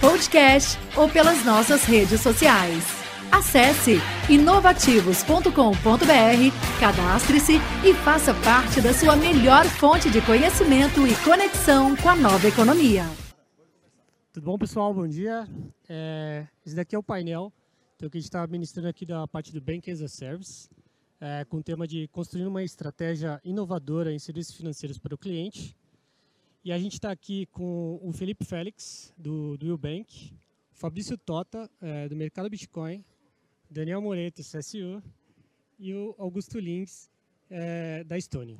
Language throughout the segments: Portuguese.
podcast ou pelas nossas redes sociais. Acesse inovativos.com.br, cadastre-se e faça parte da sua melhor fonte de conhecimento e conexão com a nova economia. Tudo bom, pessoal? Bom dia. É, esse daqui é o painel então, que a gente está administrando aqui da parte do Bank as a Service é, com o tema de construir uma estratégia inovadora em serviços financeiros para o cliente. E a gente está aqui com o Felipe Félix, do, do Bank, o Fabrício Tota, é, do Mercado Bitcoin, Daniel Moreto, CSU, e o Augusto Lins, é, da Estônia.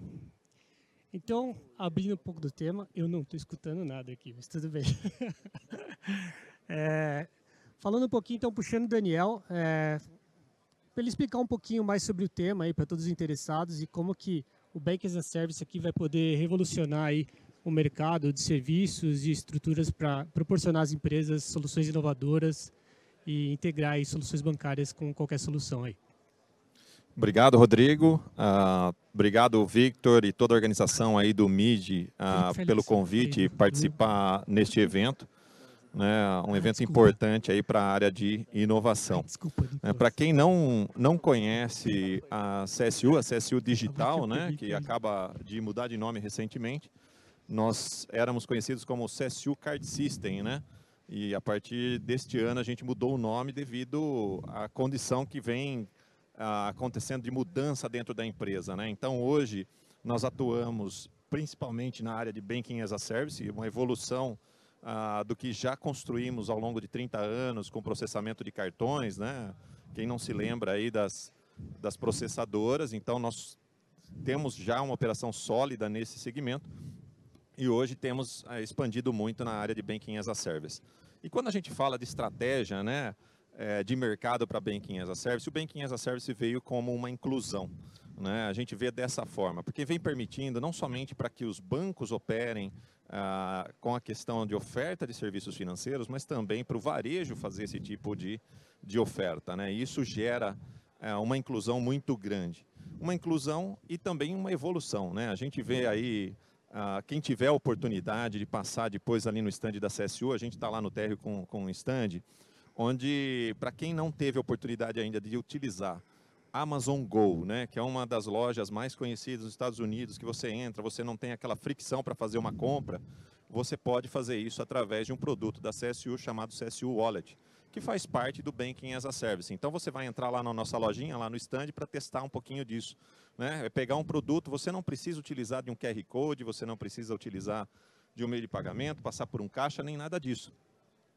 Então, abrindo um pouco do tema, eu não estou escutando nada aqui, mas tudo bem. é, falando um pouquinho, então, puxando o Daniel, é, para ele explicar um pouquinho mais sobre o tema aí para todos os interessados e como que o Bank as a Service aqui vai poder revolucionar aí o mercado de serviços e estruturas para proporcionar às empresas soluções inovadoras e integrar aí soluções bancárias com qualquer solução aí. Obrigado, Rodrigo. Uh, obrigado, Victor e toda a organização aí do MID uh, pelo convite e participar neste evento né, um evento Desculpa. importante aí para a área de inovação. É, para quem não, não conhece a CSU, a CSU Digital, né, que acaba de mudar de nome recentemente, nós éramos conhecidos como CSU Card System, né? E a partir deste ano a gente mudou o nome devido à condição que vem ah, acontecendo de mudança dentro da empresa, né? Então hoje nós atuamos principalmente na área de Banking as a Service, uma evolução ah, do que já construímos ao longo de 30 anos com processamento de cartões, né? Quem não se lembra aí das, das processadoras, então nós temos já uma operação sólida nesse segmento e hoje temos ah, expandido muito na área de Banking as a Service. E quando a gente fala de estratégia, né, é, de mercado para Banking as a Service, o Banking as a Service veio como uma inclusão. Né? A gente vê dessa forma, porque vem permitindo não somente para que os bancos operem ah, com a questão de oferta de serviços financeiros, mas também para o varejo fazer esse tipo de, de oferta. Né? Isso gera é, uma inclusão muito grande. Uma inclusão e também uma evolução. Né? A gente vê aí, ah, quem tiver a oportunidade de passar depois ali no stand da CSU, a gente está lá no térreo com, com um stand, onde, para quem não teve a oportunidade ainda de utilizar Amazon Go, né, que é uma das lojas mais conhecidas dos Estados Unidos, que você entra, você não tem aquela fricção para fazer uma compra, você pode fazer isso através de um produto da CSU chamado CSU Wallet, que faz parte do Banking as a Service. Então você vai entrar lá na nossa lojinha, lá no stand, para testar um pouquinho disso. Né? É pegar um produto, você não precisa utilizar de um QR Code, você não precisa utilizar de um meio de pagamento, passar por um caixa, nem nada disso.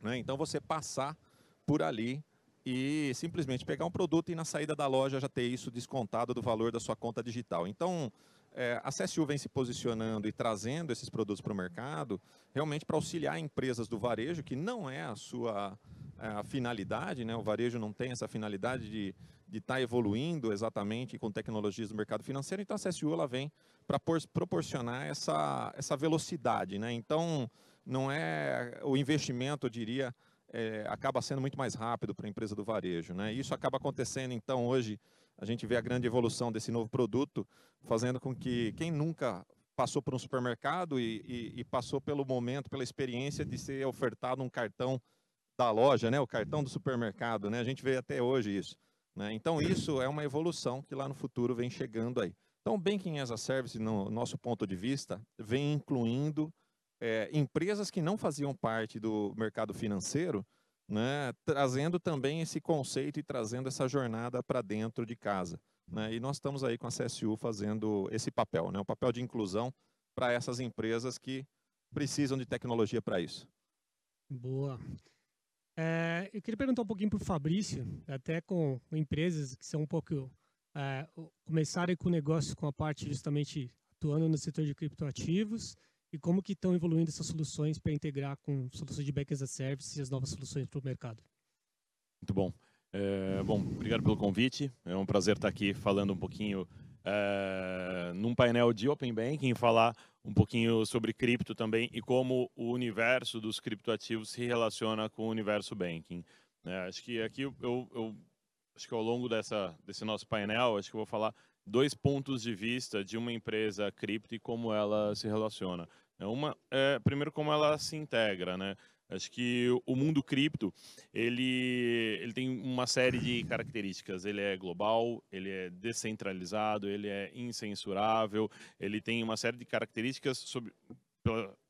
Né? Então você passar por ali e simplesmente pegar um produto e na saída da loja já ter isso descontado do valor da sua conta digital. Então, é, a CSU vem se posicionando e trazendo esses produtos para o mercado realmente para auxiliar empresas do varejo, que não é a sua a finalidade, né? o varejo não tem essa finalidade de estar tá evoluindo exatamente com tecnologias do mercado financeiro, então a CSU ela vem para proporcionar essa, essa velocidade. Né? Então, não é o investimento, eu diria, é, acaba sendo muito mais rápido para a empresa do varejo. Né? Isso acaba acontecendo, então, hoje, a gente vê a grande evolução desse novo produto, fazendo com que quem nunca passou por um supermercado e, e, e passou pelo momento, pela experiência de ser ofertado um cartão da loja, né? o cartão do supermercado, né? a gente vê até hoje isso. Né? Então, isso é uma evolução que lá no futuro vem chegando aí. Então, o Banking as a Service, no nosso ponto de vista, vem incluindo é, empresas que não faziam parte do mercado financeiro, né, trazendo também esse conceito e trazendo essa jornada para dentro de casa. Né? E nós estamos aí com a CSU fazendo esse papel, né, o papel de inclusão para essas empresas que precisam de tecnologia para isso. Boa. É, eu queria perguntar um pouquinho para o Fabrício, até com empresas que são um pouco é, começarem com negócios com a parte justamente atuando no setor de criptoativos e como que estão evoluindo essas soluções para integrar com soluções de Bank as a Service e as novas soluções para o mercado. Muito bom. É, bom, obrigado pelo convite. É um prazer estar aqui falando um pouquinho é, num painel de Open Banking, falar um pouquinho sobre cripto também e como o universo dos criptoativos se relaciona com o universo banking. É, acho que aqui eu, eu, acho que ao longo dessa, desse nosso painel, acho que eu vou falar dois pontos de vista de uma empresa cripto e como ela se relaciona. É uma, é, primeiro, como ela se integra, né? Acho que o mundo cripto, ele, ele tem uma série de características. Ele é global, ele é descentralizado, ele é incensurável, ele tem uma série de características sobre,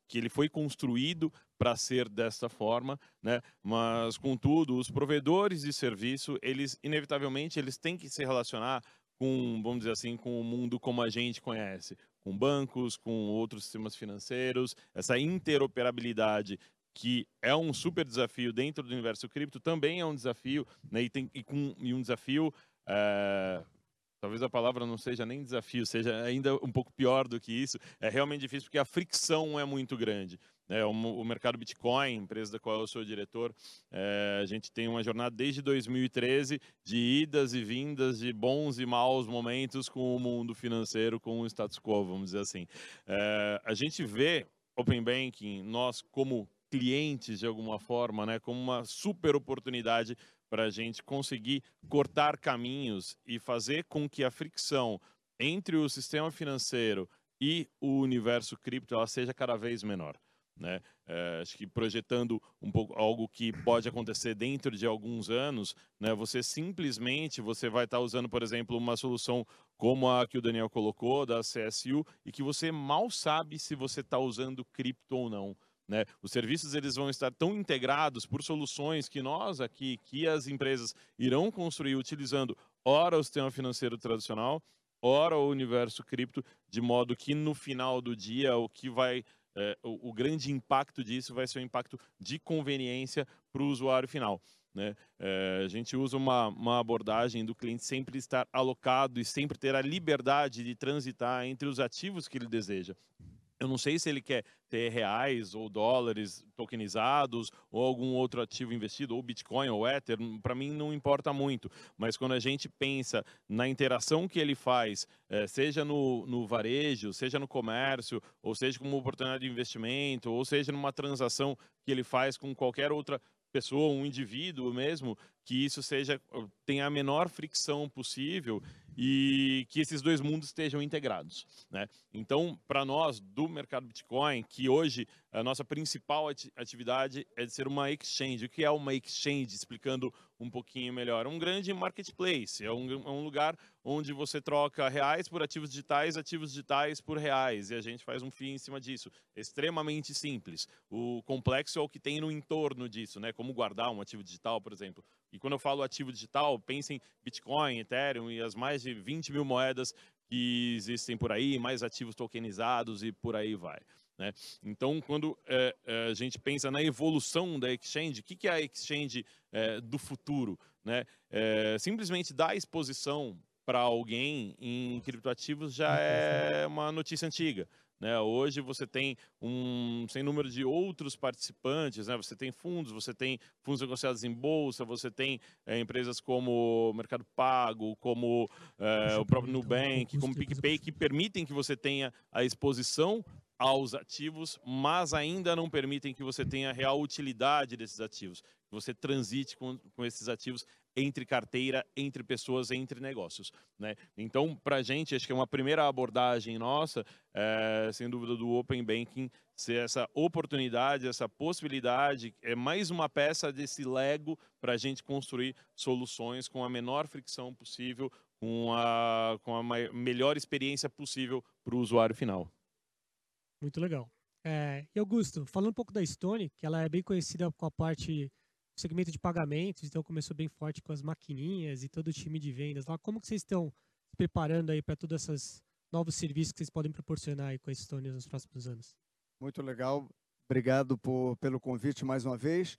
que ele foi construído para ser desta forma, né? Mas contudo, os provedores de serviço, eles inevitavelmente eles têm que se relacionar com, vamos dizer assim, com o mundo como a gente conhece, com bancos, com outros sistemas financeiros, essa interoperabilidade que é um super desafio dentro do universo cripto, também é um desafio, né, e, tem, e, com, e um desafio, é, talvez a palavra não seja nem desafio, seja ainda um pouco pior do que isso, é realmente difícil porque a fricção é muito grande. É, o, o, mercado Bitcoin, empresa da qual eu sou diretor, é, a gente tem uma jornada desde 2013 de idas e vindas, de bons e maus momentos com o mundo financeiro, com o status quo, vamos dizer assim. É, a gente vê Open Banking, nós como clientes de alguma forma, né, como uma super oportunidade para a gente conseguir cortar caminhos e fazer com que a fricção entre o sistema financeiro e o universo cripto ela seja cada vez menor. Né? É, acho que projetando um pouco algo que pode acontecer dentro de alguns anos, né? Você simplesmente você vai estar tá usando, por exemplo, uma solução como a que o Daniel colocou da CSU e que você mal sabe se você está usando cripto ou não. Né? Os serviços eles vão estar tão integrados por soluções que nós aqui, que as empresas irão construir utilizando ora o sistema financeiro tradicional, ora o universo cripto, de modo que no final do dia o que vai é, o, o, grande impacto disso vai ser o impacto de conveniência para o usuário final. Né? É, a gente usa uma, uma abordagem do cliente sempre estar alocado e sempre ter a liberdade de transitar entre os ativos que ele deseja. Eu não sei se ele quer ter reais ou dólares tokenizados ou algum outro ativo investido, ou Bitcoin ou Ether, para mim não importa muito. Mas quando a gente pensa na interação que ele faz, eh, seja no, no varejo, seja no comércio, ou seja como oportunidade de investimento, ou seja numa transação que ele faz com qualquer outra pessoa, um indivíduo mesmo, que isso seja tenha a menor fricção possível e que esses dois mundos estejam integrados. Né? Então, para nós do mercado Bitcoin, que hoje a nossa principal atividade é de ser uma exchange. O que é uma exchange? Explicando um pouquinho melhor. Um grande marketplace, é um, é um lugar onde você troca reais por ativos digitais, ativos digitais por reais, e a gente faz um FII em cima disso. Extremamente simples. O complexo é o que tem no entorno disso, né? como guardar um ativo digital, por exemplo. E quando eu falo ativo digital, pensem Bitcoin, Ethereum e as mais de 20 mil moedas que existem por aí, mais ativos tokenizados e por aí vai. Né? Então, quando é, é, a gente pensa na evolução da exchange, o que, que é a exchange é, do futuro? Né? É, simplesmente dar exposição para alguém em criptoativos já é uma notícia antiga. Né? Hoje você tem um sem número de outros participantes, né? você tem fundos, você tem fundos negociados em bolsa, você tem é, empresas como Mercado Pago, como é, o próprio Nubank, como PicPay, que permitem que você tenha a exposição aos ativos, mas ainda não permitem que você tenha real utilidade desses ativos, que você transite com, com esses ativos entre carteira, entre pessoas, entre negócios. Né? Então, para a gente, acho que é uma primeira abordagem nossa, é, sem dúvida, do Open Banking, ser essa oportunidade, essa possibilidade, é mais uma peça desse Lego para a gente construir soluções com a menor fricção possível, com a, com a melhor experiência possível para o usuário final. Muito legal. É, e Augusto, falando um pouco da Stone, que ela é bem conhecida com a parte segmento de pagamentos, então começou bem forte com as maquininhas e todo o time de vendas lá. Como que vocês estão se preparando aí para todos esses novos serviços que vocês podem proporcionar aí com a Stone nos próximos anos? Muito legal. Obrigado por, pelo convite mais uma vez.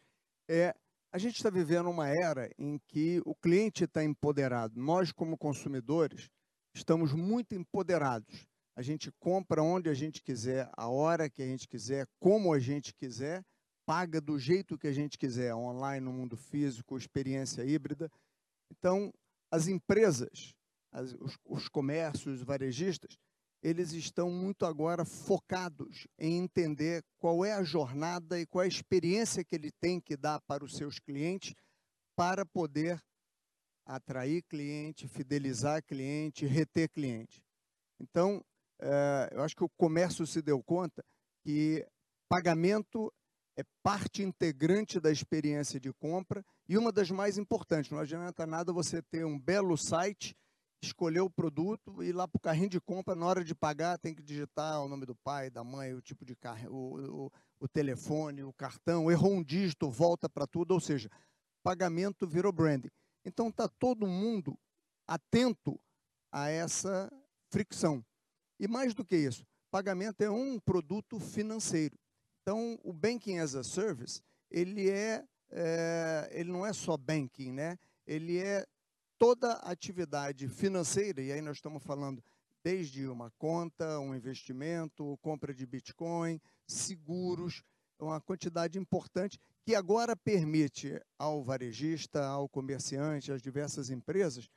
É, a gente está vivendo uma era em que o cliente está empoderado. Nós, como consumidores, estamos muito empoderados a gente compra onde a gente quiser, a hora que a gente quiser, como a gente quiser, paga do jeito que a gente quiser, online, no mundo físico, experiência híbrida. Então, as empresas, as, os, os comércios, os varejistas, eles estão muito agora focados em entender qual é a jornada e qual é a experiência que ele tem que dar para os seus clientes para poder atrair cliente, fidelizar cliente, reter cliente. Então, é, eu acho que o comércio se deu conta que pagamento é parte integrante da experiência de compra e uma das mais importantes. Não adianta nada você ter um belo site, escolher o produto e ir lá para o carrinho de compra, na hora de pagar, tem que digitar o nome do pai, da mãe, o tipo de carro, o, o, telefone, o cartão, errou um dígito, volta para tudo, ou seja, pagamento virou branding. Então está todo mundo atento a essa fricção. E mais do que isso, pagamento é um produto financeiro. Então, o Banking as a Service, ele, é, é ele não é só banking, né? ele é toda atividade financeira, e aí nós estamos falando desde uma conta, um investimento, compra de Bitcoin, seguros, uma quantidade importante que agora permite ao varejista, ao comerciante, às diversas empresas,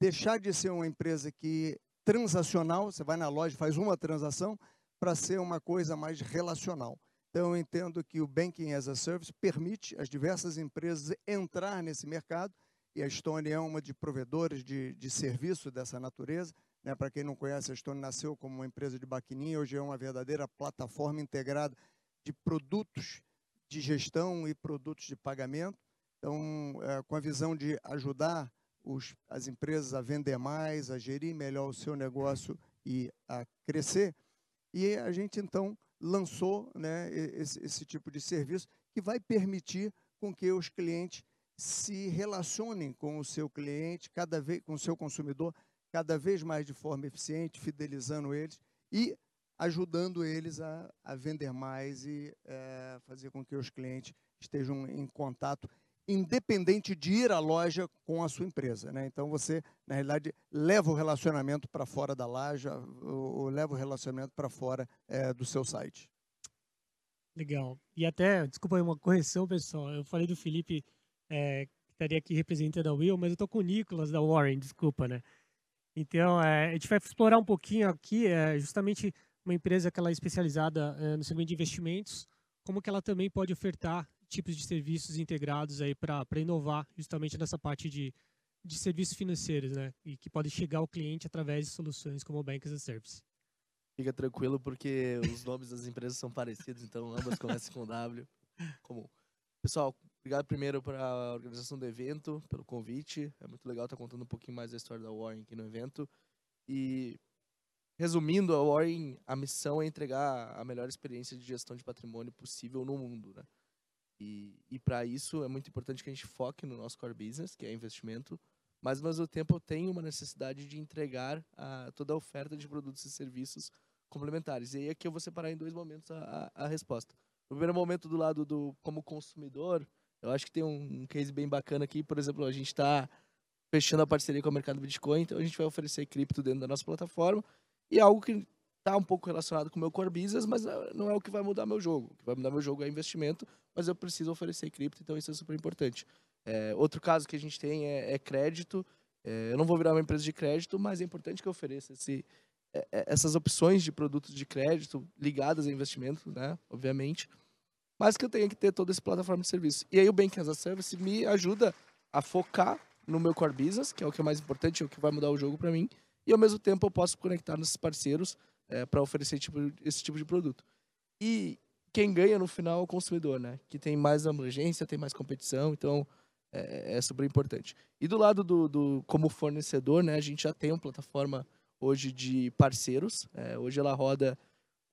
deixar de ser uma empresa que transacional, você vai na loja, faz uma transação, para ser uma coisa mais relacional. Então, eu entendo que o Banking as a Service permite as diversas empresas entrar nesse mercado, e a Estônia é uma de provedores de, de serviço dessa natureza. Né? Para quem não conhece, a Estônia nasceu como uma empresa de baquininha, hoje é uma verdadeira plataforma integrada de produtos de gestão e produtos de pagamento. Então, é, com a visão de ajudar os, as empresas a vender mais, a gerir melhor o seu negócio e a crescer. E a gente, então, lançou né, esse, esse tipo de serviço que vai permitir com que os clientes se relacionem com o seu cliente, cada vez com o seu consumidor, cada vez mais de forma eficiente, fidelizando eles e ajudando eles a, a vender mais e é, fazer com que os clientes estejam em contato independente de ir à loja com a sua empresa. Né? Então, você, na realidade, leva o relacionamento para fora da loja, ou, leva o relacionamento para fora é, do seu site. Legal. E até, desculpa aí uma correção, pessoal. Eu falei do Felipe, é, que estaria aqui representando a Will, mas eu estou com o Nicolas da Warren, desculpa, né? Então, é, a gente vai explorar um pouquinho aqui, é, justamente uma empresa que ela é especializada é, no segmento de investimentos, como que ela também pode ofertar tipos de serviços integrados aí para inovar justamente nessa parte de, de serviços financeiros, né? E que pode chegar ao cliente através de soluções como o Bank as a Service. Fica tranquilo porque os nomes das empresas são parecidos, então ambas começam com W. Comum. Pessoal, obrigado primeiro para a organização do evento, pelo convite. É muito legal estar contando um pouquinho mais da história da Warren aqui no evento. E resumindo, a Warren, a missão é entregar a melhor experiência de gestão de patrimônio possível no mundo, né? E, e para isso é muito importante que a gente foque no nosso core business, que é investimento, mas ao mesmo tempo eu tenho uma necessidade de entregar a, toda a oferta de produtos e serviços complementares. E aí aqui eu vou separar em dois momentos a, a, a resposta. No primeiro momento do lado do como consumidor, eu acho que tem um, um case bem bacana aqui, por exemplo, a gente está fechando a parceria com o mercado Bitcoin, então a gente vai oferecer cripto dentro da nossa plataforma e algo que está um pouco relacionado com o meu core business, mas eh, não é o que vai mudar meu jogo. O que vai mudar meu jogo é investimento, mas eu preciso oferecer cripto, então isso é super importante. É, outro caso que a gente tem é, é crédito. É, eu não vou virar uma empresa de crédito, mas é importante que eu ofereça esse, é, é, essas opções de produtos de crédito ligadas a investimento, né, obviamente, mas que eu tenha que ter toda essa plataforma de serviço. E aí o Banking as a Service me ajuda a focar no meu core business, que é o que é mais importante, é o que vai mudar o jogo para mim, e ao mesmo tempo eu posso conectar nesses parceiros é, para oferecer tipo, esse tipo de produto. E quem ganha no final é o consumidor, né? Que tem mais abrangência, tem mais competição, então é, é super importante. E do lado do, do, como fornecedor, né? A gente já tem uma plataforma hoje de parceiros. É, hoje ela roda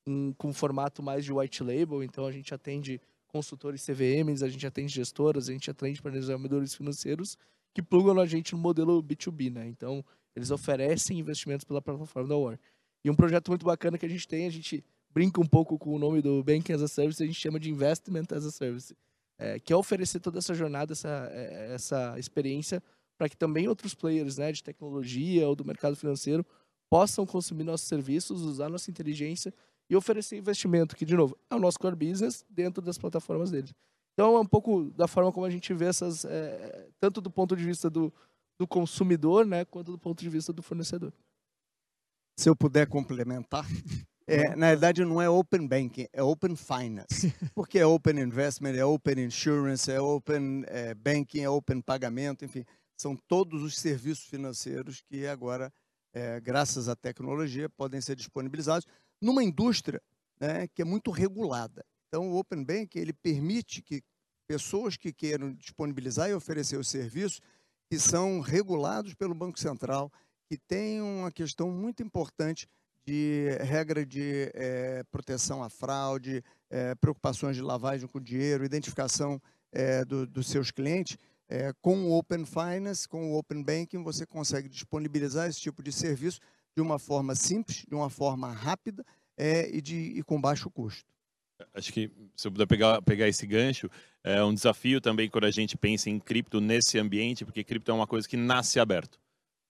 um, com um formato mais de white label, então a gente atende consultores CVMs, a gente atende gestoras, a gente atende planejadores financeiros que plugam a gente no modelo B2B, né? Então, eles oferecem investimentos pela plataforma da War. E um projeto muito bacana que a gente tem, a gente brinca um pouco com o nome do Banking as a Service, a gente chama de Investment as a Service, é, que é oferecer toda essa jornada, essa, é, essa experiência para que também outros players né, de tecnologia ou do mercado financeiro possam consumir nossos serviços, usar nossa inteligência e oferecer investimento, que, de novo, é o nosso core business dentro das plataformas deles. Então, é um pouco da forma como a gente vê essas, é, tanto do ponto de vista do, do consumidor, né, quanto do ponto de vista do fornecedor. Se eu puder complementar, é, na verdade não é Open Banking, é Open Finance. Porque é Open Investment, é Open Insurance, é Open é, Banking, é Open Pagamento, enfim, são todos os serviços financeiros que agora, é, graças à tecnologia, podem ser disponibilizados numa indústria né, que é muito regulada. Então, o Open Banking ele permite que pessoas que queiram disponibilizar e oferecer os serviços que são regulados pelo Banco Central, que tem uma questão muito importante de regra de é, proteção à fraude, é, preocupações de lavagem com dinheiro, identificação é, do, dos seus clientes. com o Open Finance, com o Open Banking, você consegue disponibilizar esse tipo de serviço de uma forma simples, de uma forma rápida e, de, e com baixo custo. Acho que se eu puder pegar, pegar esse gancho, é um desafio também quando a gente pensa em cripto nesse ambiente, porque cripto é uma coisa que nasce aberto,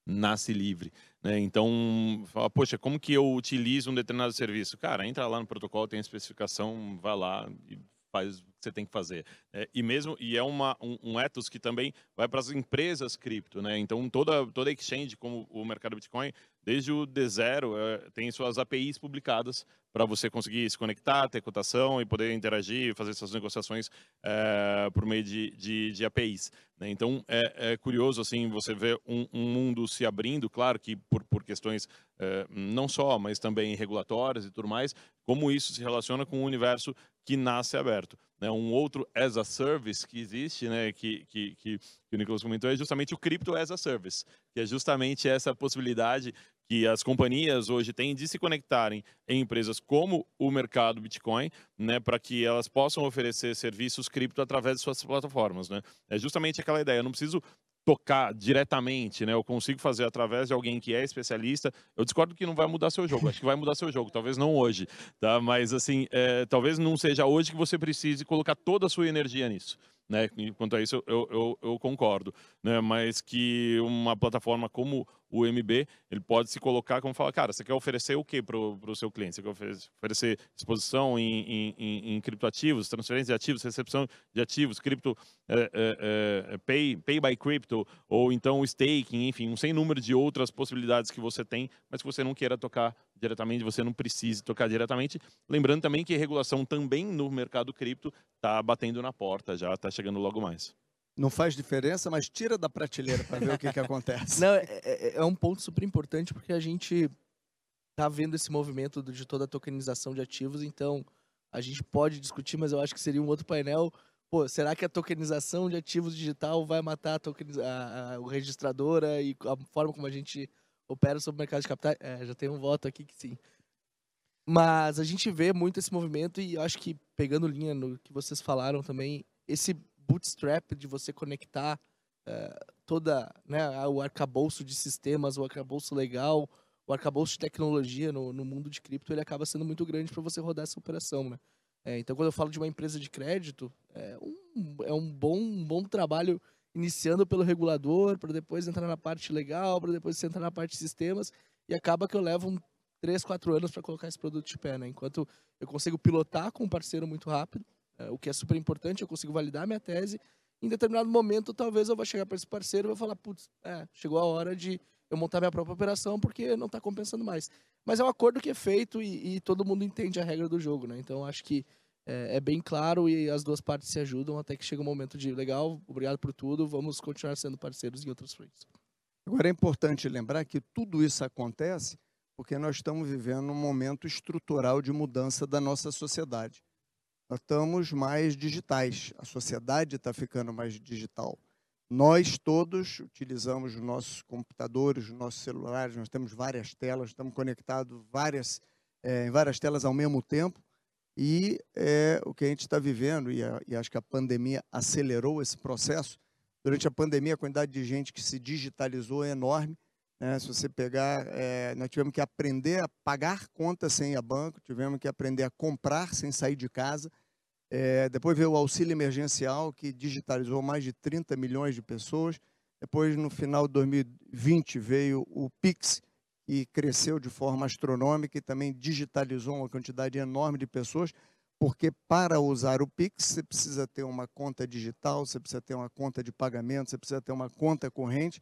nasce livre. Né? Então, fala, poxa, como que eu utilizo um determinado serviço? Cara, entra lá no protocolo, tem a especificação, vai lá e faz o que você tem que fazer. É, e mesmo e é uma, um, um ethos que também vai para as empresas cripto, né? Então toda toda exchange como o mercado Bitcoin, desde o D0 é, tem suas APIs publicadas para você conseguir se conectar, ter cotação e poder interagir, fazer suas negociações é, por meio de, de, de APIs. Né? Então é, é, curioso assim você ver um, um, mundo se abrindo, claro que por, por questões é, não só, mas também regulatórias e tudo mais, como isso se relaciona com o universo que nasce aberto. Né? Um outro as a service que existe, né? que, que, que, que o Nicolas comentou, é justamente o Crypto as a Service, que é justamente essa possibilidade que as companhias hoje têm de se conectarem em empresas como o mercado Bitcoin, né, para que elas possam oferecer serviços cripto através de suas plataformas, né? É justamente aquela ideia, eu não preciso tocar diretamente, né? Eu consigo fazer através de alguém que é especialista. Eu discordo que não vai mudar seu jogo. Acho que vai mudar seu jogo, talvez não hoje, tá? Mas assim, é, talvez não seja hoje que você precise colocar toda a sua energia nisso. Né? Quanto a isso, eu, eu, eu concordo. Né? Mas que uma plataforma como o MB, ele pode se colocar como fala, cara, você quer oferecer o que para o seu cliente? Você quer oferecer exposição em, em, em, criptoativos, transferência de ativos, recepção de ativos, cripto, é, é, é, pay, pay by crypto, ou então staking, enfim, um sem número de outras possibilidades que você tem, mas que você não queira tocar diretamente, você não precise tocar diretamente. Lembrando também que regulação também no mercado cripto está batendo na porta, já está chegando logo mais. Não faz diferença, mas tira da prateleira para ver o que, que acontece. Não, é, é, é, um ponto super importante porque a gente tá vendo esse movimento de toda a tokenização de ativos, então a gente pode discutir, mas eu acho que seria um outro painel. Pô, será que a tokenização de ativos digital vai matar a, tokeniza a, a, a registradora e a forma como a gente opera sobre o mercado de capitais? É, já tem um voto aqui que sim. Mas a gente vê muito esse movimento e acho que, pegando linha no que vocês falaram também, esse bootstrap de você conectar uh, toda né, o arcabouço de sistemas, o arcabouço legal, o arcabouço de tecnologia no, no mundo de cripto, ele acaba sendo muito grande para você rodar essa operação, né? É, então, quando eu falo de uma empresa de crédito, é um, é um, bom, um bom trabalho iniciando pelo regulador, para depois entrar na parte legal, para depois entrar na parte de sistemas, e acaba que eu levo um, 3, 4 anos para colocar esse produto de pé, né? Enquanto eu consigo pilotar com um parceiro muito rápido, o que é super importante, eu consigo validar minha tese. Em determinado momento, talvez eu vá chegar para esse parceiro e vou falar, putz, é, chegou a hora de eu montar minha própria operação porque não está compensando mais. Mas é um acordo que é feito e, e, todo mundo entende a regra do jogo, né? Então acho que é, é, bem claro e as duas partes se ajudam até que chega o um momento de legal, obrigado por tudo, vamos continuar sendo parceiros em outros frentes. Agora é importante lembrar que tudo isso acontece porque nós estamos vivendo um momento estrutural de mudança da nossa sociedade nós estamos mais digitais, a sociedade está ficando mais digital. Nós todos utilizamos os nossos computadores, os nossos celulares, nós temos várias telas, estamos conectados várias, é, em várias telas ao mesmo tempo. E é, o que a gente está vivendo, e, a, e acho que a pandemia acelerou esse processo, durante a pandemia a quantidade de gente que se digitalizou é enorme. Né? Se você pegar, é, nós tivemos que aprender a pagar conta sem ir a banco, tivemos que aprender a comprar sem sair de casa. É, depois veio o auxílio emergencial, que digitalizou mais de 30 milhões de pessoas. Depois, no final de 2020, veio o PIX, e cresceu de forma astronômica e também digitalizou uma quantidade enorme de pessoas, porque para usar o Pix você precisa ter uma conta digital, você precisa ter uma conta de pagamento, você precisa ter uma conta corrente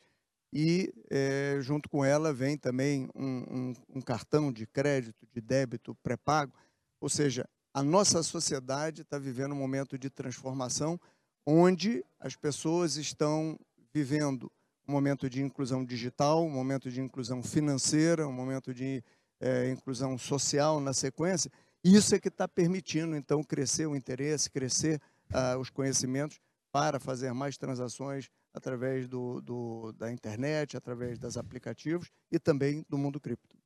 e é, junto com ela vem também um, um, um cartão de crédito, de débito pré-pago, ou seja, a nossa sociedade está vivendo um momento de transformação onde as pessoas estão vivendo um momento de inclusão digital, um momento de inclusão financeira, um momento de é, inclusão social na sequência. Isso é que está permitindo, então, crescer o interesse, crescer uh, os conhecimentos para fazer mais transações através do, do, da internet, através dos aplicativos e também do mundo cripto.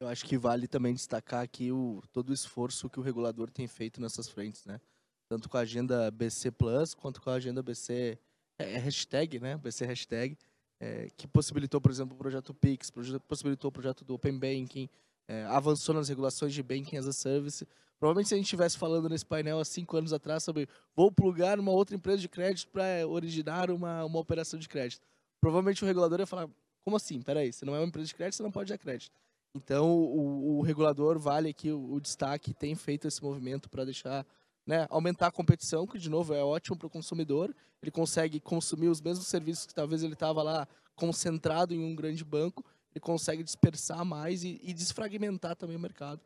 Eu acho que vale também destacar aqui o, todo o esforço que o regulador tem feito nessas frentes, né? Tanto com a agenda BC Plus quanto com a agenda BC é, é, hashtag, né? BC hashtag, é, que possibilitou, por exemplo, o projeto Pix, possibilitou o projeto do Open Banking, é, avançou nas regulações de Banking as a Service. Provavelmente se a gente estivesse falando nesse painel há cinco anos atrás sobre vou plugar uma outra empresa de crédito para originar uma, uma operação de crédito, provavelmente o regulador ia falar, como assim? Peraí, você não é uma empresa de crédito, você não pode dar crédito. Então, o, o regulador vale aqui o, o destaque, tem feito esse movimento para deixar né, aumentar a competição, que de novo é ótimo para o consumidor. Ele consegue consumir os mesmos serviços que talvez ele estava lá concentrado em um grande banco. Ele consegue dispersar mais e, e desfragmentar também o mercado,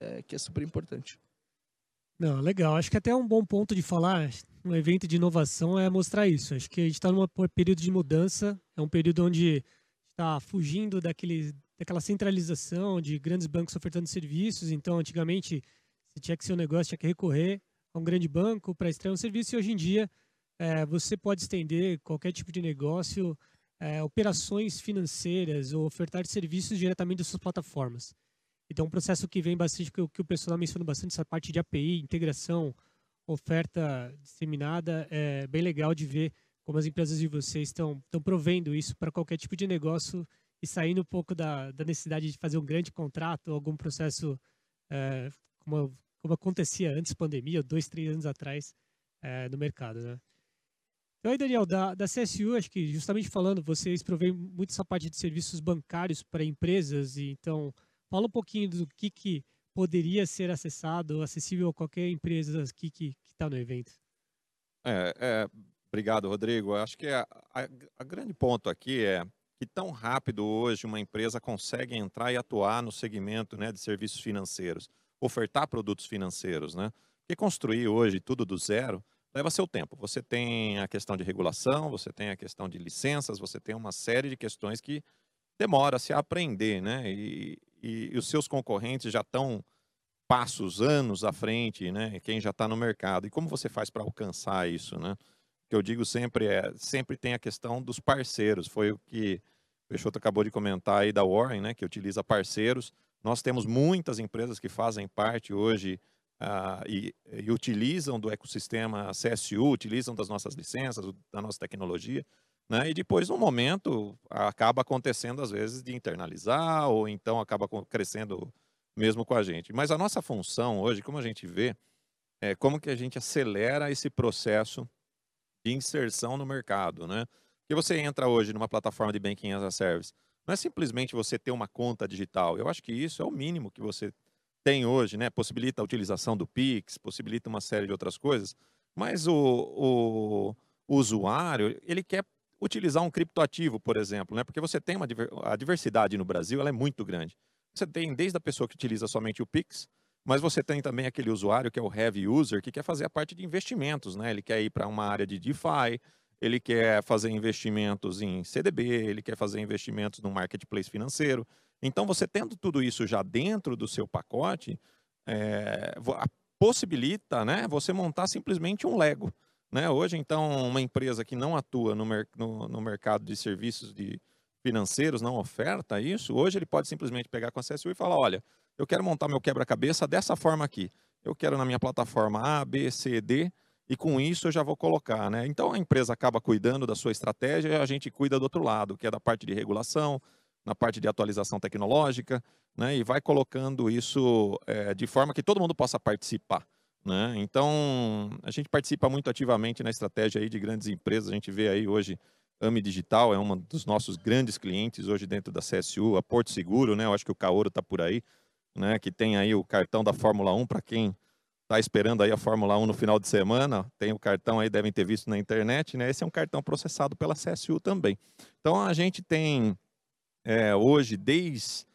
é, que é super importante. Não, legal. Acho que até um bom ponto de falar um evento de inovação é mostrar isso. Acho que a gente está num período de mudança. É um período onde está fugindo daquele, daquela centralização de grandes bancos ofertando serviços. Então, antigamente, você tinha que ser um negócio, tinha que recorrer a um grande banco para extrair um serviço e hoje em dia é, você pode estender qualquer tipo de negócio, é, operações financeiras ou ofertar serviços diretamente das suas plataformas. Então, um processo que vem bastante, que, que o pessoal menciona bastante, essa parte de API, integração, oferta disseminada, é bem legal de ver como as empresas de vocês estão, estão provendo isso para qualquer tipo de negócio e saindo um pouco da, da necessidade de fazer um grande contrato, algum processo, é, como como acontecia antes pandemia, dois, três anos atrás, é, no mercado, né? Então, aí, Daniel, da, da CSU, acho que justamente falando, vocês provêm muito essa parte de serviços bancários para empresas, e então, fala um pouquinho do que, que poderia ser acessado, acessível a qualquer empresa aqui que está no evento. É, é, obrigado, Rodrigo. Acho que a, a, a grande ponto aqui é que tão rápido hoje uma empresa consegue entrar e atuar no segmento né, de serviços financeiros ofertar produtos financeiros, né? Porque construir hoje tudo do zero leva seu tempo. Você tem a questão de regulação, você tem a questão de licenças, você tem uma série de questões que demora-se a aprender, né? E, e, e, os seus concorrentes já estão passos, anos à frente, né? Quem já está no mercado. E como você faz para alcançar isso, né? O que eu digo sempre é, sempre tem a questão dos parceiros. Foi o que o Peixoto acabou de comentar aí da Warren, né? Que utiliza parceiros nós temos muitas empresas que fazem parte hoje uh, e, e, utilizam do ecossistema CSU, utilizam das nossas licenças, da nossa tecnologia, né? e depois, no momento, acaba acontecendo, às vezes, de internalizar, ou então acaba crescendo mesmo com a gente. Mas a nossa função hoje, como a gente vê, é como que a gente acelera esse processo de inserção no mercado, né? Porque você entra hoje numa plataforma de Banking as a Service, não é simplesmente você ter uma conta digital. Eu acho que isso é o mínimo que você tem hoje, né? Possibilita a utilização do Pix, possibilita uma série de outras coisas. Mas o, o, o usuário, ele quer utilizar um criptoativo, por exemplo, né? Porque você tem uma a diversidade no Brasil, ela é muito grande. Você tem desde a pessoa que utiliza somente o Pix, mas você tem também aquele usuário que é o heavy user, que quer fazer a parte de investimentos, né? Ele quer ir para uma área de DeFi, ele quer fazer investimentos em CDB, ele quer fazer investimentos no marketplace financeiro. Então, você tendo tudo isso já dentro do seu pacote, é, possibilita né, você montar simplesmente um Lego. Né? Hoje, então, uma empresa que não atua no, mer no, no mercado de serviços de financeiros, não oferta isso, hoje ele pode simplesmente pegar com a CSU e falar, olha, eu quero montar meu quebra-cabeça dessa forma aqui. Eu quero na minha plataforma A, B, C, D, e com isso eu já vou colocar, né? Então a empresa acaba cuidando da sua estratégia e a gente cuida do outro lado, que é da parte de regulação, na parte de atualização tecnológica, né? E vai colocando isso é, de forma que todo mundo possa participar. Né? Então, a gente participa muito ativamente na estratégia aí de grandes empresas. A gente vê aí hoje AMI Digital é um dos nossos grandes clientes hoje dentro da CSU, a Porto Seguro, né? Eu acho que o Caoro está por aí, né? Que tem aí o cartão da Fórmula 1 para quem está esperando aí a Fórmula 1 no final de semana, tem o cartão aí, devem ter visto na internet, né? Esse é um cartão processado pela CSU também. Então a gente tem é, hoje, desde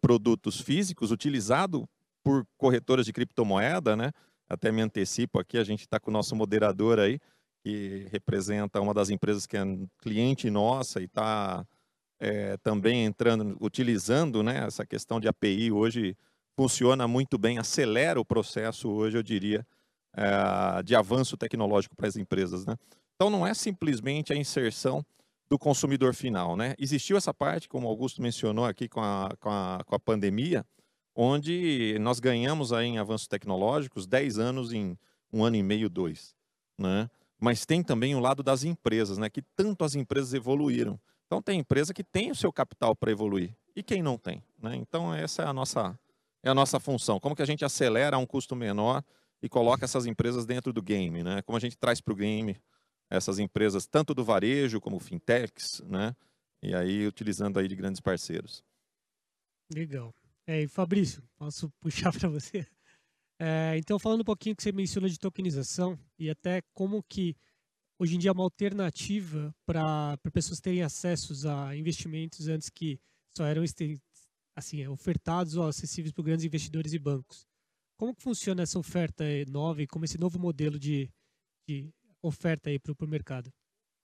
produtos físicos utilizado por corretoras de criptomoeda, né? Até me antecipo aqui, a gente está com o nosso moderador aí, que representa uma das empresas que é cliente nossa e está é, também entrando, utilizando né, essa questão de API hoje funciona muito bem, acelera o processo hoje, eu diria, é, de avanço tecnológico para as empresas. Né? Então não é simplesmente a inserção do consumidor final. Né? Existiu essa parte, como o Augusto mencionou aqui com a, com a, com a pandemia, onde nós ganhamos aí em avanços tecnológicos 10 anos em um ano e meio, dois. Né? mas tem também o lado das empresas, né? Que tanto as empresas evoluíram. Então tem empresa que tem o seu capital para evoluir e quem não tem, né? Então essa é a nossa é a nossa função. Como que a gente acelera a um custo menor e coloca essas empresas dentro do game, né? Como a gente traz para o game essas empresas tanto do varejo como fintechs, né? E aí utilizando aí de grandes parceiros. Legal. É, e Fabrício, posso puxar para você? É, então, falando um pouquinho que você mencionou de tokenização e até como que hoje em dia é uma alternativa para pessoas terem acessos a investimentos antes que só eram assim, ofertados ou acessíveis por grandes investidores e bancos. Como que funciona essa oferta nova e como esse novo modelo de, de oferta aí para o mercado?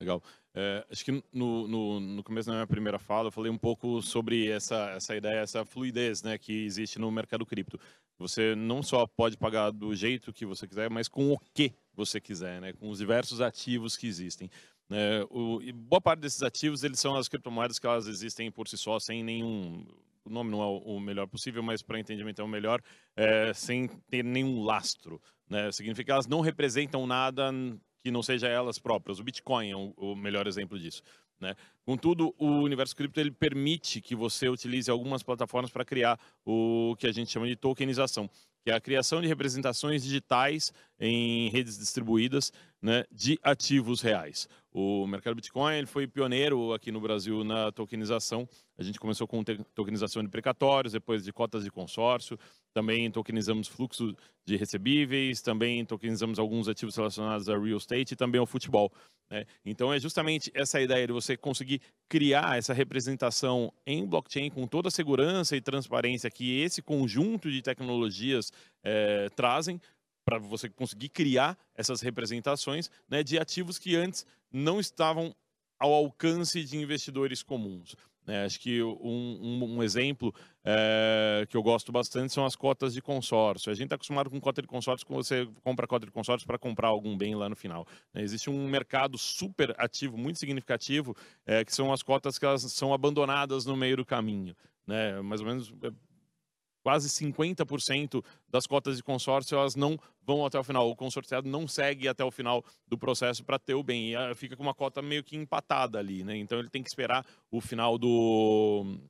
Legal. É, acho que no, no, no, começo da minha primeira fala eu falei um pouco sobre essa, essa ideia, essa fluidez né, que existe no mercado cripto. Você não só pode pagar do jeito que você quiser, mas com o que você quiser, né? com os diversos ativos que existem. É, o, boa parte desses ativos eles são as criptomoedas que elas existem por si só, sem nenhum. O nome não é o melhor possível, mas para entendimento é o melhor, é, sem ter nenhum lastro. Né? Significa que elas não representam nada que não seja elas próprias. O Bitcoin é o, melhor exemplo disso. Né? Contudo, o universo cripto ele permite que você utilize algumas plataformas para criar o que a gente chama de tokenização, que é a criação de representações digitais em redes distribuídas né, de ativos reais. O mercado Bitcoin ele foi pioneiro aqui no Brasil na tokenização. A gente começou com tokenização de precatórios, depois de cotas de consórcio, também tokenizamos fluxo de recebíveis, também tokenizamos alguns ativos relacionados a real estate e também ao futebol. Né? Então é justamente essa ideia de você conseguir criar essa representação em blockchain com toda a segurança e transparência que esse conjunto de tecnologias é, trazem para você conseguir criar essas representações né, de ativos que antes não estavam ao alcance de investidores comuns. É, acho que um, um, um exemplo é, que eu gosto bastante são as cotas de consórcio. A gente está acostumado com cota de consórcio quando você compra cota de consórcio para comprar algum bem lá no final. É, existe um mercado super ativo, muito significativo, é, que são as cotas que elas são abandonadas no meio do caminho. Né? Mais ou menos é, quase 50% das cotas de consórcio elas não vão até o final. O consorciado não segue até o final do processo para ter o bem. E ah, fica com uma cota meio que empatada ali, né? Então ele tem que esperar o final do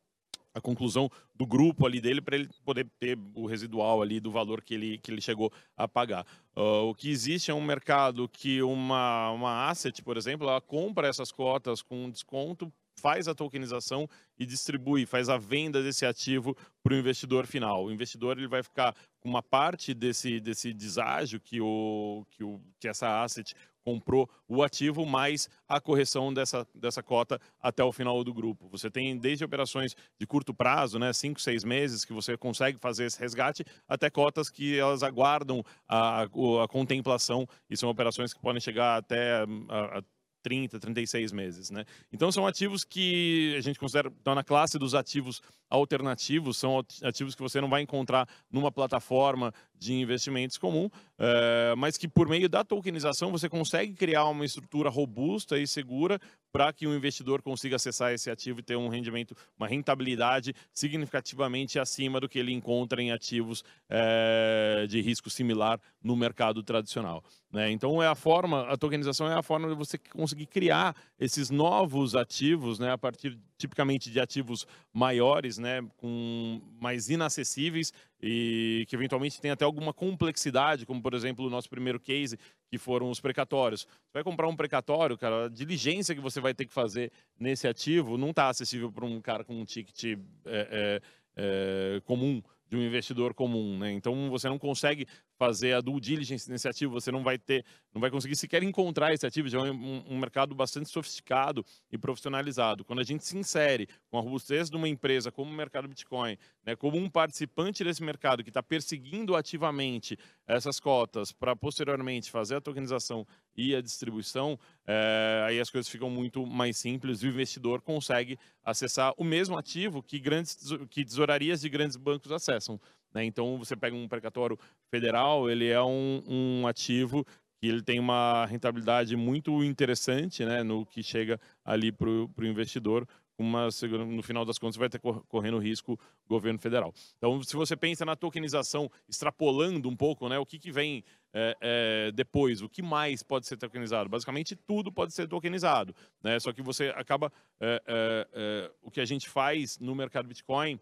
a conclusão do grupo ali dele para ele poder ter o residual ali do valor que ele, que ele chegou a pagar. Uh, o que existe é um mercado que uma, uma asset, por exemplo, ela compra essas cotas com desconto faz a tokenização e distribui, faz a venda desse ativo para o investidor final. O investidor ele vai ficar com uma parte desse, desse deságio que, o, que, o, que essa asset comprou o ativo, mais a correção dessa, dessa cota até o final do grupo. Você tem desde operações de curto prazo, né, cinco, seis meses, que você consegue fazer esse resgate, até cotas que elas aguardam a, a, contemplação, e são operações que podem chegar até a, a 30, 36 meses. Né? Então, são ativos que a gente considera, estão na classe dos ativos alternativos, são ativos que você não vai encontrar numa plataforma de investimentos comum, é, mas que por meio da tokenização você consegue criar uma estrutura robusta e segura para que o investidor consiga acessar esse ativo e ter um rendimento, uma rentabilidade significativamente acima do que ele encontra em ativos é, de risco similar no mercado tradicional. Né? Então é a forma, a tokenização é a forma de você conseguir criar esses novos ativos né, a partir tipicamente de ativos maiores, né, com mais inacessíveis e que eventualmente tem até alguma complexidade, como por exemplo o nosso primeiro case, que foram os precatórios. Você vai comprar um precatório, cara, a diligência que você vai ter que fazer nesse ativo não está acessível para um cara com um ticket é, é, é, comum de um investidor comum, né? Então você não consegue fazer a due diligence nesse ativo, você não vai ter, não vai conseguir sequer encontrar esse ativo, já é um, um, mercado bastante sofisticado e profissionalizado. Quando a gente se insere com a robustez de uma empresa como o mercado Bitcoin, né, como um participante desse mercado que está perseguindo ativamente essas cotas para posteriormente fazer a tokenização e a distribuição, é, aí as coisas ficam muito mais simples e o investidor consegue acessar o mesmo ativo que grandes que tesourarias de grandes bancos acessam. Né? Então, você pega um precatório federal, ele é um, um ativo que ele tem uma rentabilidade muito interessante né, no que chega ali para o investidor, uma, no final das contas vai ter correndo risco governo federal. Então, se você pensa na tokenização, extrapolando um pouco, né, o que, que vem é, é, depois, o que mais pode ser tokenizado? Basicamente, tudo pode ser tokenizado. Né? Só que você acaba. É, o que a gente faz no mercado Bitcoin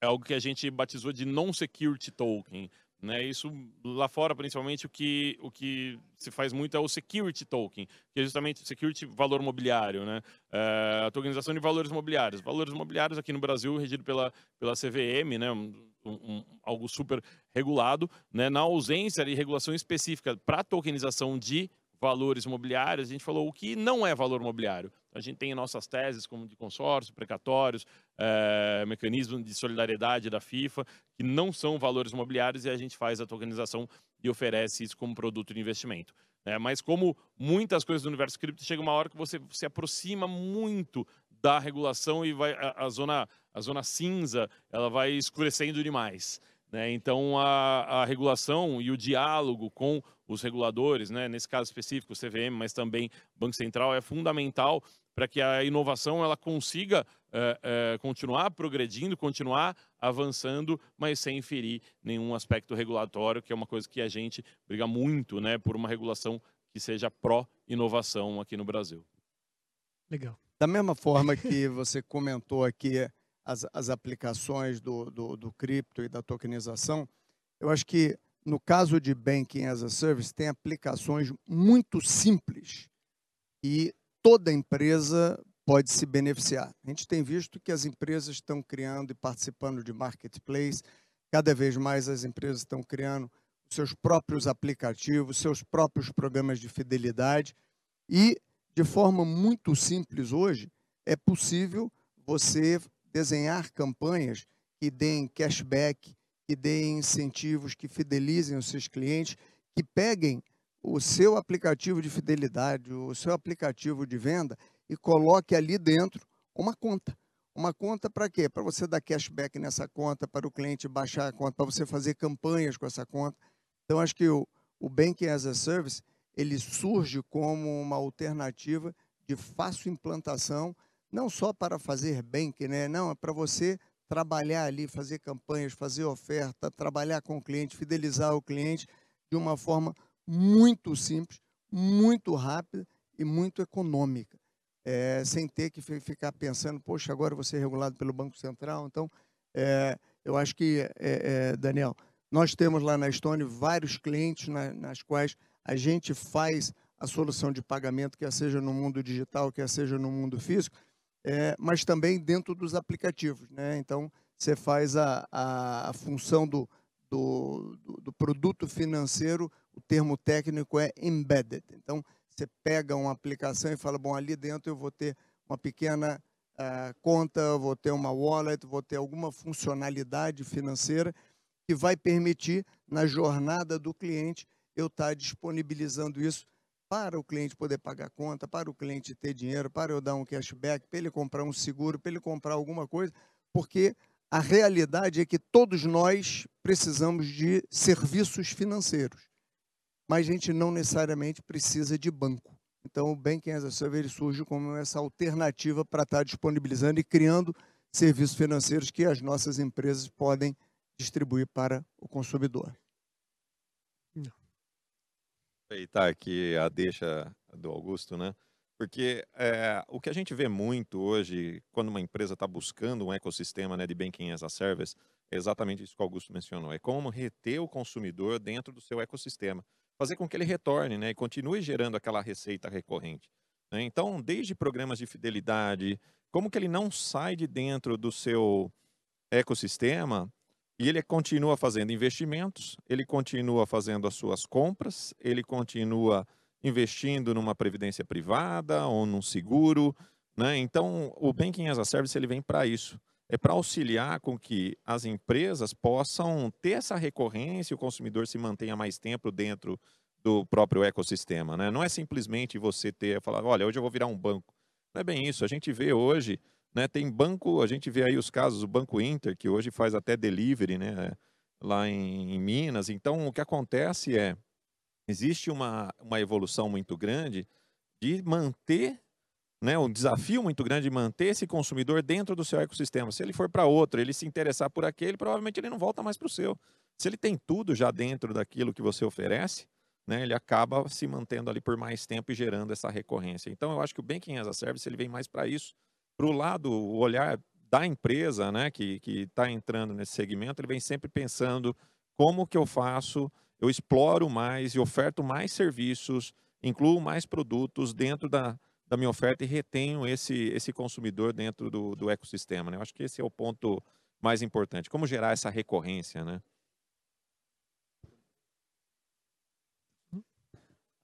é algo que a gente batizou de non-security token. Né, isso lá fora, principalmente, o que, o que se faz muito é o security token, que é justamente security valor mobiliário, né? É, a tokenização de valores mobiliários. Valores mobiliários aqui no Brasil, regido pela, pela CVM, né? Um, um, algo super regulado, né? Na ausência de regulação específica para tokenização de valores imobiliários, a gente falou o que não é valor imobiliário. A gente tem nossas teses, como de consórcio, precatórios, é, mecanismo de solidariedade da FIFA, que não são valores imobiliários e a gente faz a tokenização e oferece isso como produto de investimento. É, mas como muitas coisas do universo cripto, chega uma hora que você se aproxima muito da regulação e vai a, a zona a zona cinza ela vai escurecendo demais. Né? Então, a, a, regulação e o diálogo com os reguladores, né? nesse caso específico, o CVM, mas também Banco Central, é fundamental para que a inovação ela consiga é, é, continuar progredindo, continuar avançando, mas sem ferir nenhum aspecto regulatório, que é uma coisa que a gente briga muito né? por uma regulação que seja pró-inovação aqui no Brasil. Legal. Da mesma forma que você comentou aqui as, as aplicações do, do, do cripto e da tokenização, eu acho que no caso de Banking as a Service, tem aplicações muito simples e toda empresa pode se beneficiar. A gente tem visto que as empresas estão criando e participando de marketplace, cada vez mais as empresas estão criando seus próprios aplicativos, seus próprios programas de fidelidade e de forma muito simples hoje é possível você desenhar campanhas que deem cashback, que deem incentivos, que fidelizem os seus clientes, que peguem o seu aplicativo de fidelidade, o seu aplicativo de venda e coloque ali dentro uma conta. Uma conta para quê? Para você dar cashback nessa conta, para o cliente baixar a conta, para você fazer campanhas com essa conta. Então, acho que o, o Banking as a Service ele surge como uma alternativa de fácil implantação não só para fazer bank, né? Não, é para você trabalhar ali, fazer campanhas, fazer oferta, trabalhar com o cliente, fidelizar o cliente de uma forma muito simples, muito rápida e muito econômica, é, sem ter que ficar pensando, poxa, agora você é regulado pelo Banco Central. Então, é, eu acho que, é, é Daniel, nós temos lá na Estônia vários clientes na, nas quais a gente faz a solução de pagamento, quer seja no mundo digital, quer seja no mundo físico, é, mas também dentro dos aplicativos. Né? Então, você faz a, a, função do, do, do, produto financeiro, o termo técnico é embedded. Então, você pega uma aplicação e fala, bom, ali dentro eu vou ter uma pequena uh, conta, vou ter uma wallet, vou ter alguma funcionalidade financeira que vai permitir, na jornada do cliente, eu estar disponibilizando isso para o cliente poder pagar a conta, para o cliente ter dinheiro, para eu dar um cashback, para ele comprar um seguro, para ele comprar alguma coisa, porque a realidade é que todos nós precisamos de serviços financeiros, mas a gente não necessariamente precisa de banco. Então, o Banking as a Service surge como essa alternativa para estar disponibilizando e criando serviços financeiros que as nossas empresas podem distribuir para o consumidor aproveitar aqui a deixa do Augusto, né? Porque é, o que a gente vê muito hoje, quando uma empresa está buscando um ecossistema né, de Banking as a Service, é exatamente isso que o Augusto mencionou. É como reter o consumidor dentro do seu ecossistema. Fazer com que ele retorne né, e continue gerando aquela receita recorrente. Né? Então, desde programas de fidelidade, como que ele não sai de dentro do seu ecossistema e ele continua fazendo investimentos, ele continua fazendo as suas compras, ele continua investindo numa previdência privada ou num seguro. Né? Então, o Banking as a Service ele vem para isso. É para auxiliar com que as empresas possam ter essa recorrência e o consumidor se mantenha mais tempo dentro do próprio ecossistema. Né? Não é simplesmente você ter, falar, olha, hoje eu vou virar um banco. Não é bem isso. A gente vê hoje né? Tem banco, a gente vê aí os casos, o Banco Inter, que hoje faz até delivery né? lá em, em Minas. Então, o que acontece é, existe uma, uma evolução muito grande de manter né, um desafio muito grande de manter esse consumidor dentro do seu ecossistema. Se ele for para outro, ele se interessar por aquele, provavelmente ele não volta mais para o seu. Se ele tem tudo já dentro daquilo que você oferece, né, ele acaba se mantendo ali por mais tempo e gerando essa recorrência. Então, eu acho que o Banking as a Service ele vem mais para isso, para o lado, o olhar da empresa né, que está entrando nesse segmento, ele vem sempre pensando como que eu faço, eu exploro mais e oferto mais serviços, incluo mais produtos dentro da, da minha oferta e retenho esse, esse consumidor dentro do, do ecossistema. Né? Eu acho que esse é o ponto mais importante. Como gerar essa recorrência, né?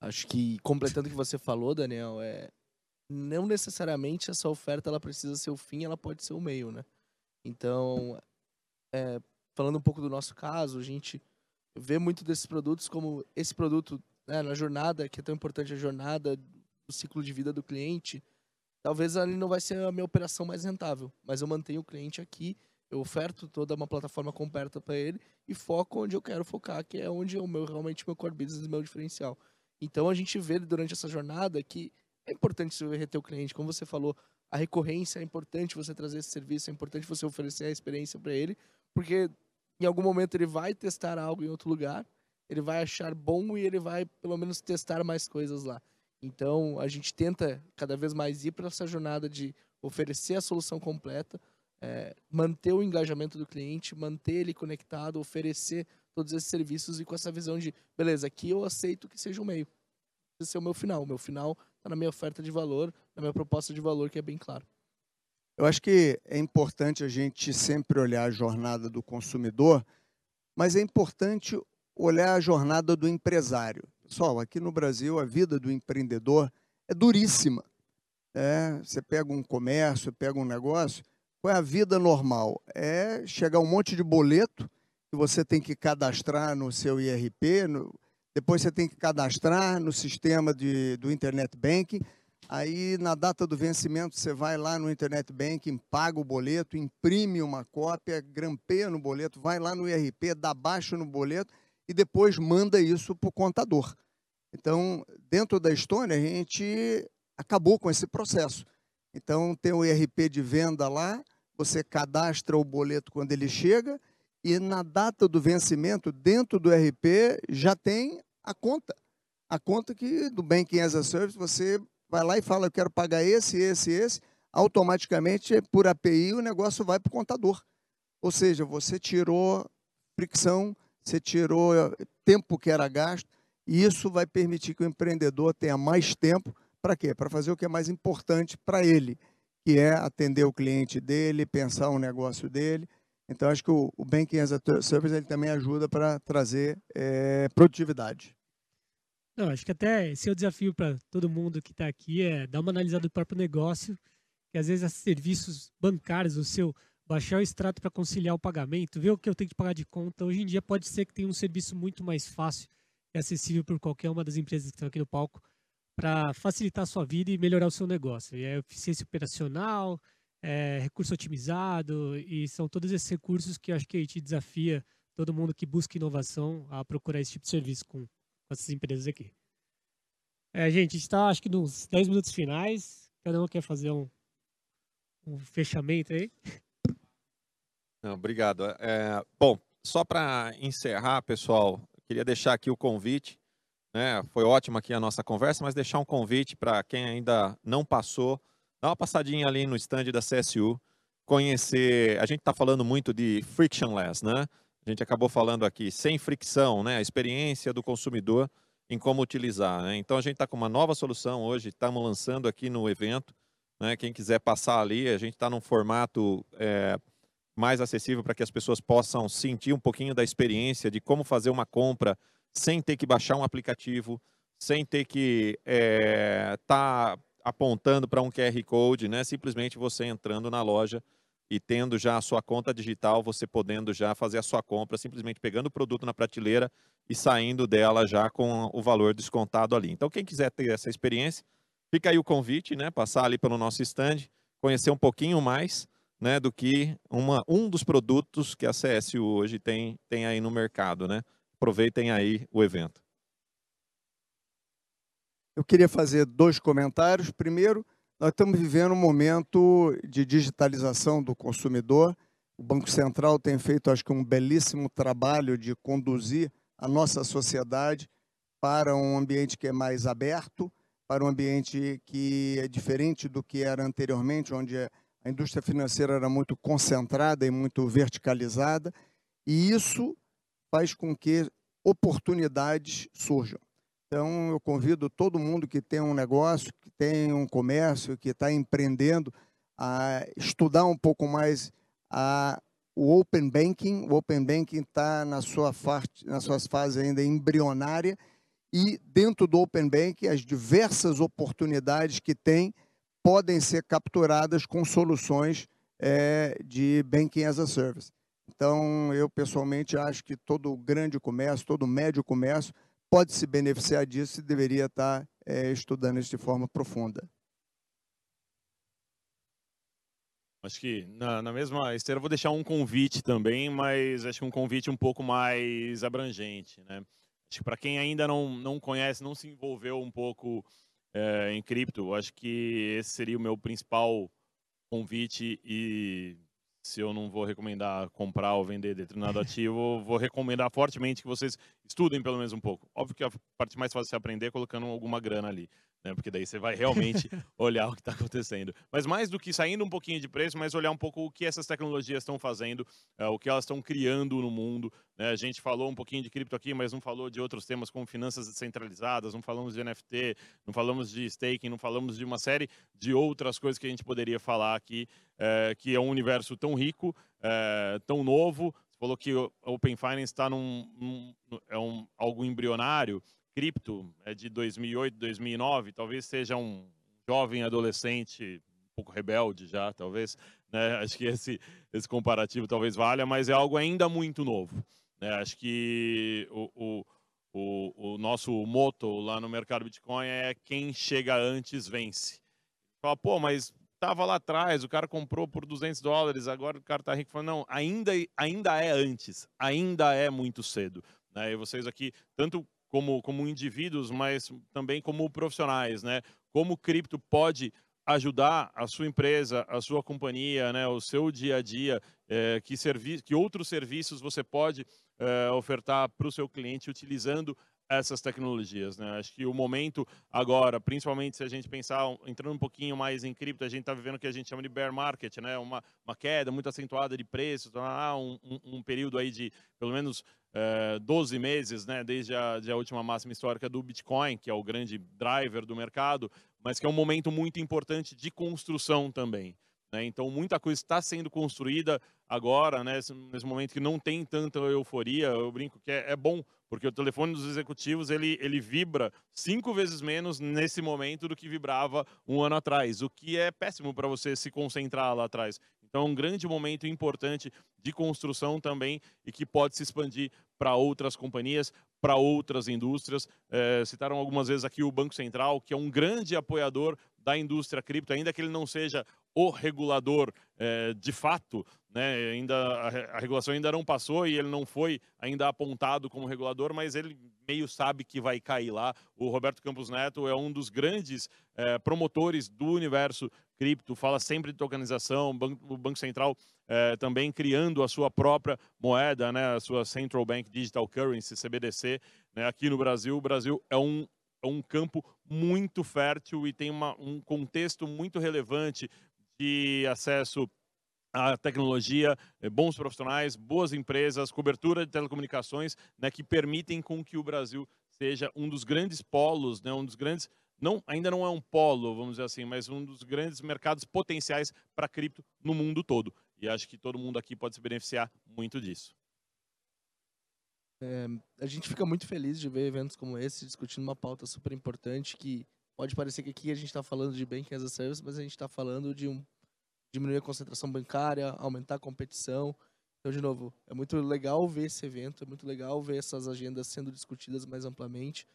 Acho que, completando o que você falou, Daniel, é, não necessariamente essa oferta ela precisa ser o fim, ela pode ser o meio, né? Então, é, falando um pouco do nosso caso, a gente vê muito desses produtos como esse produto né, na jornada, que é tão importante a jornada, o ciclo de vida do cliente, talvez ali não vai ser a minha operação mais rentável, mas eu mantenho o cliente aqui, eu oferto toda uma plataforma completa para ele e foco onde eu quero focar, que é onde é o meu realmente meu core business, meu diferencial. Então a gente vê durante essa jornada que é importante você reter o cliente, como você falou, a recorrência é importante você trazer esse serviço, é importante você oferecer a experiência para ele, porque em algum momento ele vai testar algo em outro lugar, ele vai achar bom e ele vai pelo menos testar mais coisas lá. Então a gente tenta cada vez mais ir para essa jornada de oferecer a solução completa, é, manter o engajamento do cliente, manter ele conectado, oferecer todos esses serviços e com essa visão de, beleza, aqui eu aceito que seja o meio. Esse é o meu final. O meu final na minha oferta de valor, na minha proposta de valor, que é bem claro. Eu acho que é importante a gente sempre olhar a jornada do consumidor, mas é importante olhar a jornada do empresário. Pessoal, aqui no Brasil, a vida do empreendedor é duríssima. É, você pega um comércio, pega um negócio, qual é a vida normal? É chegar um monte de boleto que você tem que cadastrar no seu IRP, no, depois você tem que cadastrar no sistema de, do Internet Banking. Aí, na data do vencimento, você vai lá no Internet Banking, paga o boleto, imprime uma cópia, grampeia no boleto, vai lá no IRP, dá baixo no boleto e depois manda isso para o contador. Então, dentro da Estônia, a gente acabou com esse processo. Então, tem o IRP de venda lá, você cadastra o boleto quando ele chega e na data do vencimento, dentro do RP, já tem a conta. A conta que do Banking as a Service, você vai lá e fala, eu quero pagar esse, esse, esse, automaticamente, por API, o negócio vai para o contador. Ou seja, você tirou fricção, você tirou tempo que era gasto, e isso vai permitir que o empreendedor tenha mais tempo para quê? Para fazer o que é mais importante para ele, que é atender o cliente dele, pensar o negócio dele então, acho que o, o Banking as a Service ele também ajuda para trazer é, produtividade. Não, acho que até esse é o desafio para todo mundo que está aqui, é dar uma analisada do próprio negócio, que às vezes serviços bancários, o seu baixar o extrato para conciliar o pagamento, ver o que eu tenho que pagar de conta. Hoje em dia pode ser que tenha um serviço muito mais fácil e acessível por qualquer uma das empresas que estão aqui no palco para facilitar a sua vida e melhorar o seu negócio. E é eficiência operacional, é, recurso otimizado, e são todos esses recursos que acho que a gente desafia todo mundo que busca inovação a procurar esse tipo de serviço com, com essas empresas aqui. É, gente, a gente está acho que nos 10 minutos finais. Cada um quer fazer um, um fechamento aí? Não, obrigado. É, bom, só para encerrar, pessoal, queria deixar aqui o convite Né? Foi ótima aqui a nossa conversa, mas deixar um convite para quem ainda não passou, dá uma passadinha ali no stand da CSU, conhecer. A gente está falando muito de frictionless, né? A gente acabou falando aqui sem fricção, né? A experiência do consumidor em como utilizar. Né? Então a gente está com uma nova solução hoje, estamos lançando aqui no evento. Né? Quem quiser passar ali, a gente está num formato é, mais acessível para que as pessoas possam sentir um pouquinho da experiência de como fazer uma compra sem ter que baixar um aplicativo, sem ter que estar é, tá apontando para um QR Code, né? simplesmente você entrando na loja e tendo já a sua conta digital, você podendo já fazer a sua compra, simplesmente pegando o produto na prateleira e saindo dela já com o valor descontado ali. Então, quem quiser ter essa experiência, fica aí o convite, né? Passar ali pelo nosso stand, conhecer um pouquinho mais né, do que uma, um dos produtos que a CSU hoje tem, tem aí no mercado, né? Aproveitem aí o evento. Eu queria fazer dois comentários. Primeiro, nós estamos vivendo um momento de digitalização do consumidor. O Banco Central tem feito, acho que, um belíssimo trabalho de conduzir a nossa sociedade para um ambiente que é mais aberto, para um ambiente que é diferente do que era anteriormente, onde a indústria financeira era muito concentrada e muito verticalizada, e isso faz com que oportunidades surjam. Então, eu convido todo mundo que tem um negócio, que tem um comércio, que está empreendendo, a estudar um pouco mais a, o Open Banking. O Open Banking está na sua nas suas fases ainda embrionária e dentro do Open Banking as diversas oportunidades que tem podem ser capturadas com soluções é, de Banking as a Service. Então, eu pessoalmente acho que todo grande comércio, todo médio comércio pode se beneficiar disso e deveria estar é, estudando isso de forma profunda. Acho que na, na, mesma esteira vou deixar um convite também, mas acho que um convite um pouco mais abrangente, né? Acho que para quem ainda não, não conhece, não se envolveu um pouco é, em cripto, acho que esse seria o meu principal convite e se eu não vou recomendar comprar ou vender determinado ativo, vou recomendar fortemente que vocês estudem pelo menos um pouco. Óbvio que a parte mais fácil de aprender é colocando alguma grana ali, né? Porque daí você vai realmente olhar o que está acontecendo. Mas mais do que saindo um pouquinho de preço, mas olhar um pouco o que essas tecnologias estão fazendo, é, o que elas estão criando no mundo. Né? A gente falou um pouquinho de cripto aqui, mas não falou de outros temas como finanças descentralizadas, não falamos de NFT, não falamos de staking, não falamos de uma série de outras coisas que a gente poderia falar aqui, é, que é um universo tão rico, é, tão novo. Você falou que o Open Finance está num, num, é um, algo embrionário cripto é de 2008, 2009, talvez seja um jovem adolescente, um pouco rebelde já, talvez. Né? Acho que esse, esse comparativo talvez valha, mas é algo ainda muito novo. Né? Acho que o, o, o, o nosso moto lá no mercado Bitcoin é quem chega antes vence. Fala, pô, mas estava lá atrás, o cara comprou por 200 dólares, agora o cara está rico. Fala, não, ainda, ainda é antes, ainda é muito cedo. Né? E vocês aqui, tanto como, como indivíduos, mas também como profissionais, né? Como cripto pode ajudar a sua empresa, a sua companhia, né, o seu dia a dia, é, que, que outros serviços você pode é, ofertar para o seu cliente utilizando essas tecnologias. Né? Acho que o momento agora, principalmente se a gente pensar, entrando um pouquinho mais em cripto, a gente está vivendo o que a gente chama de bear market, né? uma, uma queda muito acentuada de preços, tá? um, um, um período aí de pelo menos é, 12 meses, né? desde a, de a última máxima histórica do Bitcoin, que é o grande driver do mercado, mas que é um momento muito importante de construção também. Né? Então, muita coisa está sendo construída agora, né? nesse momento que não tem tanta euforia. Eu brinco que é, é bom, porque o telefone dos executivos ele, ele vibra cinco vezes menos nesse momento do que vibrava um ano atrás, o que é péssimo para você se concentrar lá atrás. Então, é um grande momento importante de construção também e que pode se expandir para outras companhias, para outras indústrias. É, citaram algumas vezes aqui o Banco Central, que é um grande apoiador da indústria cripto, ainda que ele não seja o regulador é, de fato, né, ainda a, a, regulação ainda não passou e ele não foi ainda apontado como regulador, mas ele meio sabe que vai cair lá. O Roberto Campos Neto é um dos grandes é, promotores do universo cripto, fala sempre de tokenização, o Banco Central é, também criando a sua própria moeda, né, a sua Central Bank Digital Currency, CBDC, né, aqui no Brasil. O Brasil é um um campo muito fértil e tem uma, um contexto muito relevante de acesso à tecnologia, eh, bons profissionais, boas empresas, cobertura de telecomunicações, né, que permitem com que o Brasil seja um dos grandes polos, né, um dos grandes, não, ainda não é um polo, vamos dizer assim, mas um dos grandes mercados potenciais para cripto no mundo todo. E acho que todo mundo aqui pode se beneficiar muito disso. É, a gente fica muito feliz de ver eventos como esse discutindo uma pauta super importante que pode parecer que aqui a gente está falando de banking as a service, mas a gente está falando de um, diminuir a concentração bancária, aumentar a competição. Então, de novo, é muito legal ver esse evento, é muito legal ver essas agendas sendo discutidas mais amplamente.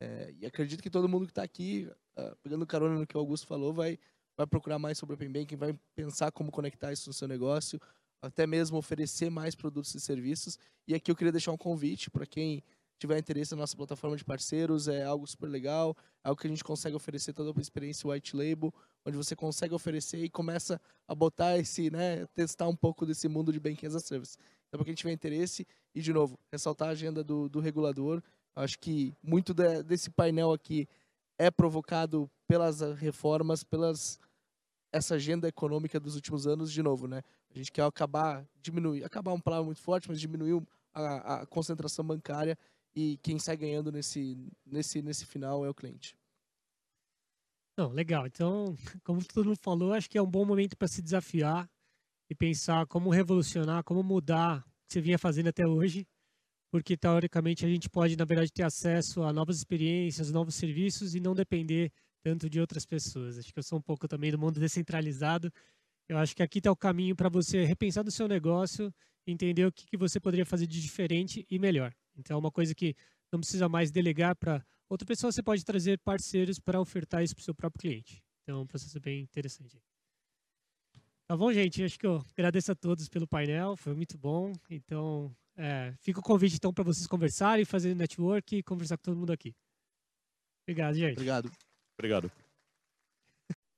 É, e acredito que todo mundo que está aqui, uh, pegando carona no que o Augusto falou, vai, vai procurar mais sobre Open Banking, vai pensar como conectar isso no seu negócio, até mesmo oferecer mais produtos e serviços. E aqui eu queria deixar um convite para quem tiver interesse na nossa plataforma de parceiros, é algo super legal, é algo que a gente consegue oferecer toda uma experiência white label, onde você consegue oferecer e começa a botar esse, né, testar um pouco desse mundo de banking as a service. Então, para quem tiver interesse, e de novo, ressaltar a agenda do, do regulador, acho que muito de, desse painel aqui é provocado pelas reformas, pelas essa agenda econômica dos últimos anos, de novo, né? A gente quer acabar, diminuir, acabar um palavra muito forte, mas diminuir a, a, concentração bancária e quem sai ganhando nesse, nesse, nesse final é o cliente. Não, legal. Então, como todo mundo falou, acho que é um bom momento para se desafiar e pensar como revolucionar, como mudar o que você vinha fazendo até hoje, porque teoricamente a gente pode, na verdade, ter acesso a novas experiências, novos serviços e não depender tanto de outras pessoas. Acho que eu sou um pouco também do mundo descentralizado eu acho que aqui está o caminho para você repensar do seu negócio, entender o que, que você poderia fazer de diferente e melhor. Então, é uma coisa que não precisa mais delegar para outra pessoa, você pode trazer parceiros para ofertar isso para o seu próprio cliente. Então, é um processo bem interessante. Tá bom, gente? Acho que eu agradeço a todos pelo painel, foi muito bom. Então, é, fica o convite então para vocês conversarem, fazer network e conversar com todo mundo aqui. Obrigado, gente. Obrigado. Obrigado.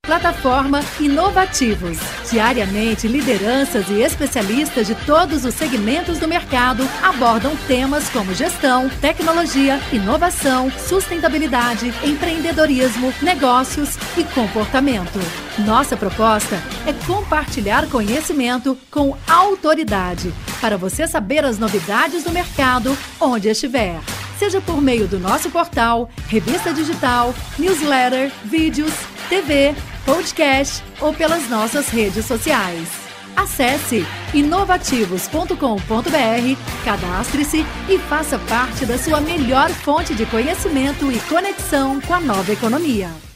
Plataforma Inovativos. Diariamente, lideranças e especialistas de todos os segmentos do mercado abordam temas como gestão, tecnologia, inovação, sustentabilidade, empreendedorismo, negócios e comportamento. Nossa proposta é compartilhar conhecimento com autoridade para você saber as novidades do mercado onde estiver seja por meio do nosso portal, revista digital, newsletter, vídeos, TV, podcast ou pelas nossas redes sociais. Acesse inovativos.com.br, cadastre-se e faça parte da sua melhor fonte de conhecimento e conexão com a nova economia.